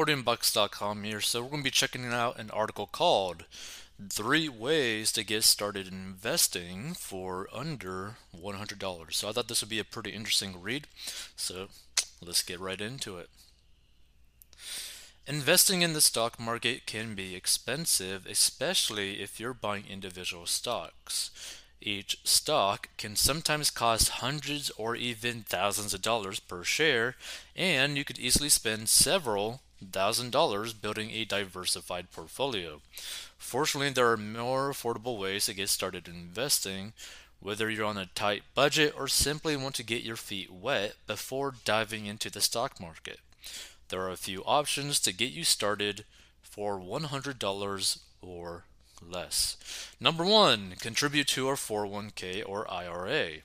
accordion here. So we're going to be checking out an article called Three Ways to Get Started Investing for Under $100. So I thought this would be a pretty interesting read. So let's get right into it. Investing in the stock market can be expensive, especially if you're buying individual stocks. Each stock can sometimes cost hundreds or even thousands of dollars per share, and you could easily spend several thousand dollars building a diversified portfolio. Fortunately, there are more affordable ways to get started investing, whether you're on a tight budget or simply want to get your feet wet before diving into the stock market. There are a few options to get you started for $100 or less. Number one, contribute to oh a 401k or IRA.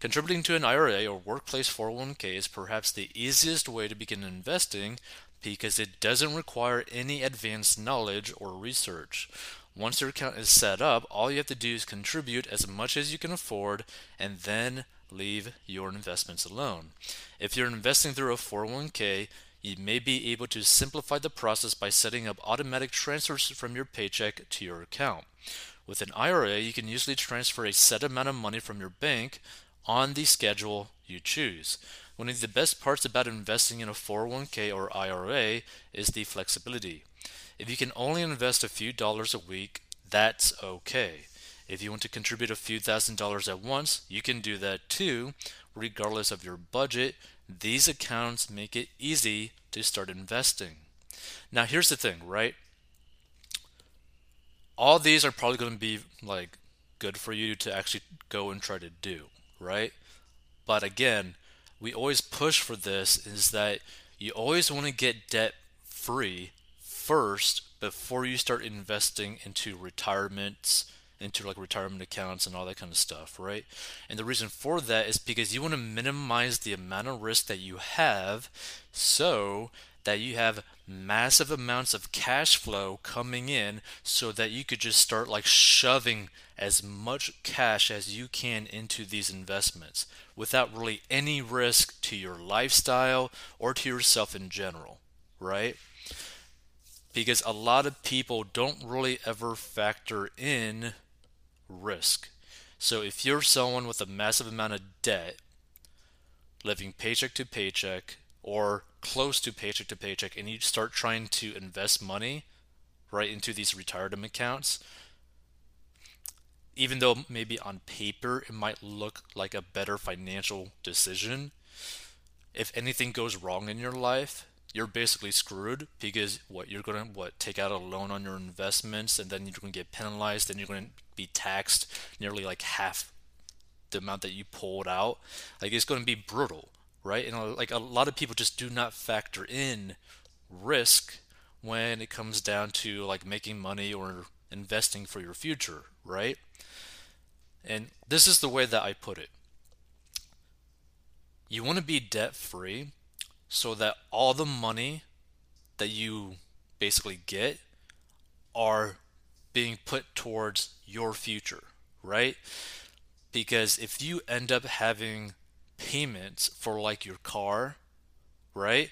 Contributing to an IRA or workplace 401k is perhaps the easiest way to begin investing because it doesn't require any advanced knowledge or research. Once your account is set up, all you have to do is contribute as much as you can afford and then leave your investments alone. If you're investing through a 401k, you may be able to simplify the process by setting up automatic transfers from your paycheck to your account. With an IRA, you can usually transfer a set amount of money from your bank on the schedule you choose. One of the best parts about investing in a 401k or IRA is the flexibility. If you can only invest a few dollars a week, that's okay. If you want to contribute a few thousand dollars at once, you can do that too, regardless of your budget these accounts make it easy to start investing. Now, here's the thing, right? All these are probably going to be like good for you to actually go and try to do, right? But again, we always push for this is that you always want to get debt free first before you start investing into retirements into like retirement accounts and all that kind of stuff, right? And the reason for that is because you want to minimize the amount of risk that you have so that you have massive amounts of cash flow coming in so that you could just start like shoving as much cash as you can into these investments without really any risk to your lifestyle or to yourself in general, right? Because a lot of people don't really ever factor in risk. So if you're someone with a massive amount of debt, living paycheck to paycheck or close to paycheck to paycheck, and you start trying to invest money right into these retirement accounts, even though maybe on paper it might look like a better financial decision, if anything goes wrong in your life, you're basically screwed because what you're gonna what take out a loan on your investments and then you're gonna get penalized and you're gonna be taxed nearly like half the amount that you pulled out. Like it's gonna be brutal, right? And like a lot of people just do not factor in risk when it comes down to like making money or investing for your future, right? And this is the way that I put it. You want to be debt free so that all the money that you basically get are being put towards your future, right? Because if you end up having payments for like your car, right?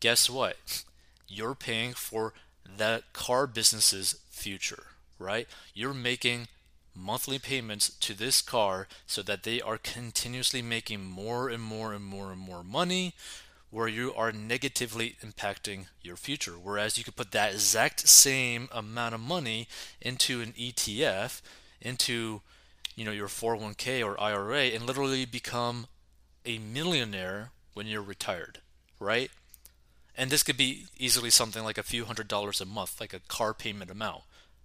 Guess what? You're paying for that car business's future, right? You're making monthly payments to this car so that they are continuously making more and more and more and more money where you are negatively impacting your future. Whereas you could put that exact same amount of money into an ETF, into you know your 401k or IRA, and literally become a millionaire when you're retired, right? And this could be easily something like a few hundred dollars a month, like a car payment amount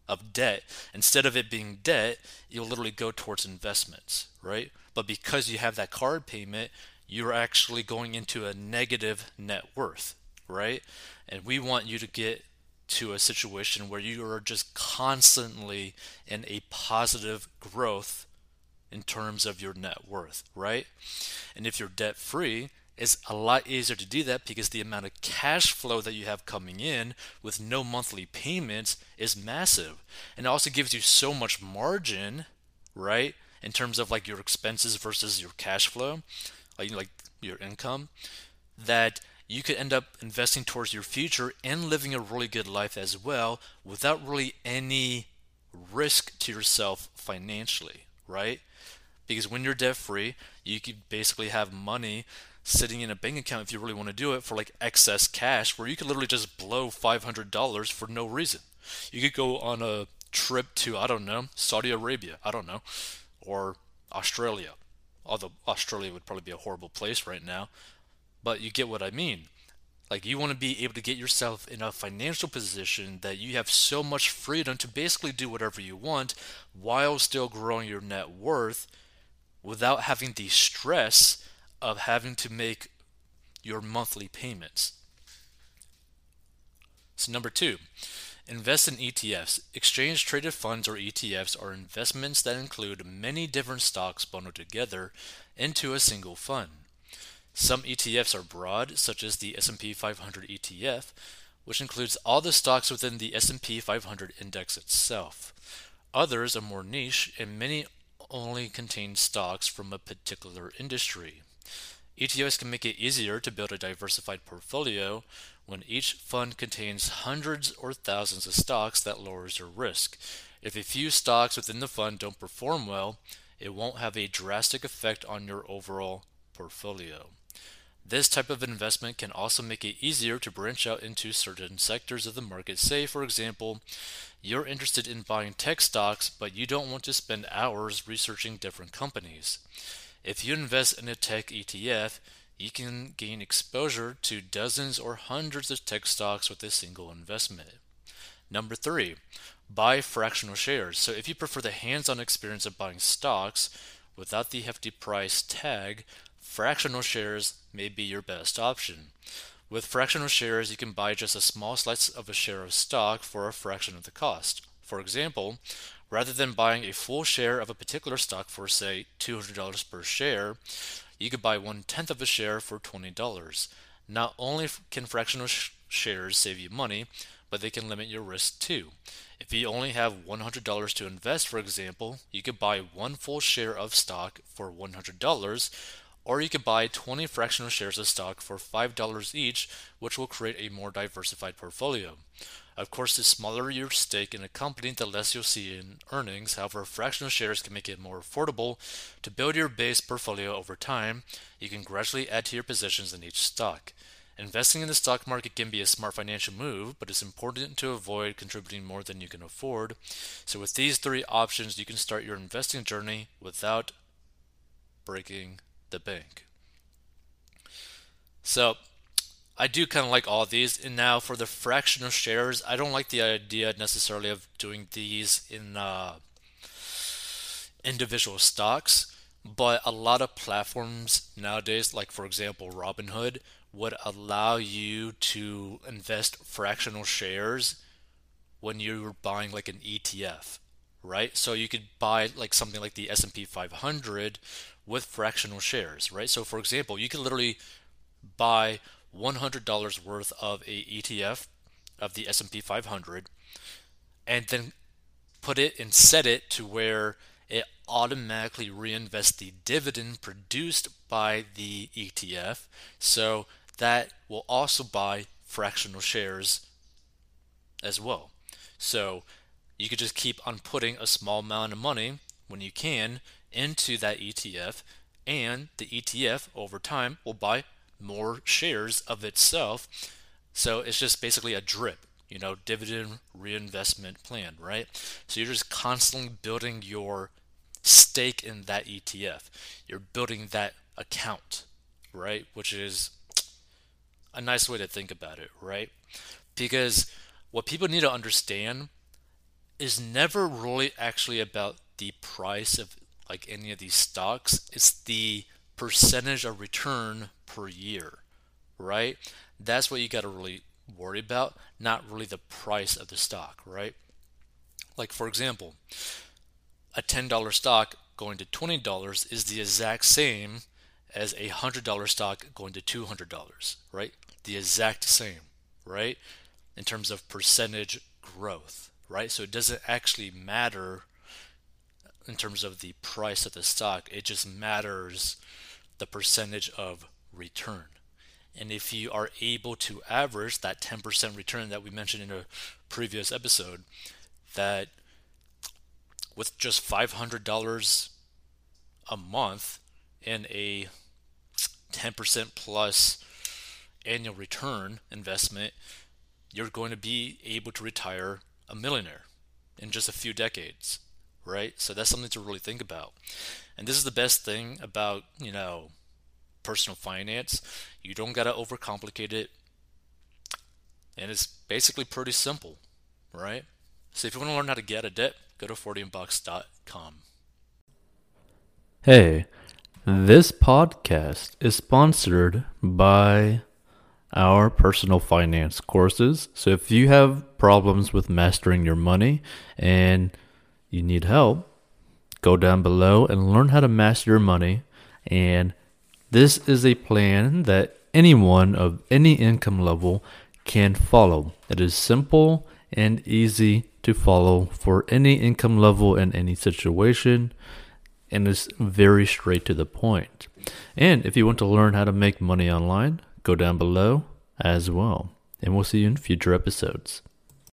of debt. Instead of it being debt, you'll literally go towards investments, right? But because you have that card payment, you're actually going into a negative net worth, right? And we want you to get to a situation where you are just constantly in a positive growth in terms of your net worth, right? And if you're debt free, it's a lot easier to do that because the amount of cash flow that you have coming in with no monthly payments is massive. And it also gives you so much margin, right? In terms of like your expenses versus your cash flow like like your income, that you could end up investing towards your future and living a really good life as well without really any risk to yourself financially, right? Because when you're debt free, you could basically have money sitting in a bank account if you really want to do it for like excess cash where you could literally just blow $500 for no reason. You could go on a trip to, I don't know, Saudi Arabia, I don't know, or Australia. Although Australia would probably be a horrible place right now, but you get what I mean. Like you want to be able to get yourself in a financial position that you have so much freedom to basically do whatever you want while still growing your net worth without having the stress of having to make your monthly payments. So number 2, invest in ETFs. Exchange traded funds or ETFs are investments that include many different stocks bundled together into a single fund. Some ETFs are broad, such as the S&P 500 ETF, which includes all the stocks within the S&P 500 index itself. Others are more niche, and many only contain stocks from a particular industry. ETFs can make it easier to build a diversified portfolio when each fund contains hundreds or thousands of stocks that lowers your risk. If a few stocks within the fund don't perform well, it won't have a drastic effect on your overall portfolio. This type of investment can also make it easier to branch out into certain sectors of the market. Say, for example, you're interested in buying tech stocks, but you don't want to spend hours researching different companies. If you invest in a tech ETF, you can gain exposure to dozens or hundreds of tech stocks with a single investment. Number three, buy fractional shares. So if you prefer the hands on experience of buying stocks without the hefty price tag, fractional shares may be your best option. With fractional shares, you can buy just a small slice of a share of stock for a fraction of the cost. For example, rather than buying a full share of a particular stock for, say, $200 per share, you could buy one tenth of a share for $20. Not only can fractional sh- shares save you money, but they can limit your risk too. If you only have $100 to invest, for example, you could buy one full share of stock for $100 or you could buy 20 fractional shares of stock for $5 each, which will create a more diversified portfolio. Of course, the smaller your stake in a company, the less you'll see in earnings. However, fractional shares can make it more affordable to build your base portfolio over time. You can gradually add to your positions in each stock. Investing in the stock market can be a smart financial move, but it's important to avoid contributing more than you can afford. So, with these three options, you can start your investing journey without breaking the bank. So I do kind of like all these. And now for the fractional shares, I don't like the idea necessarily of doing these in uh, individual stocks. But a lot of platforms nowadays, like for example Robinhood, would allow you to invest fractional shares when you're buying like an ETF, right? So you could buy like something like the S&P 500 with fractional shares, right? So, for example, you can literally buy $100 worth of a ETF of the S&P 500 and then put it and set it to where it automatically reinvests the dividend produced by the ETF. So that will also buy fractional shares as well. So you could just keep on putting a small amount of money when you can into that ETF, and the ETF over time will buy more shares of itself. So it's just basically a drip, you know, dividend reinvestment plan, right? So you're just constantly building your stake in that ETF. You're building that account, right? Which is a nice way to think about it, right? Because what people need to understand is never really actually about the price of like any of these stocks, it's the percentage of return per year, right? That's what you got to really worry about, not really the price of the stock, right? Like, for example, a $10 stock going to $20 is the exact same as a $100 stock going to $200, right? The exact same, right? In terms of percentage growth, right? So it doesn't actually matter in terms of the price of the stock. It just matters the percentage of return. And if you are able to average that 10% return that we mentioned in a previous episode, that with just $500 a month in a 10% plus annual return investment, you're going to be able to retire a millionaire in just a few decades, right? So that's something to really think about. And this is the best thing about, you know, personal finance. You don't got to overcomplicate it. And it's basically pretty simple, right? So if you want to learn how to get a debt, go to 40inbox.com. Hey, this podcast is sponsored by our personal finance courses. So if you have problems with mastering your money and you need help, go down below and learn how to master your money. And this is a plan that anyone of any income level can follow. It is simple and easy to follow for any income level in any situation and is very straight to the point. And if you want to learn how to make money online, go down below as well. And we'll see you in future episodes.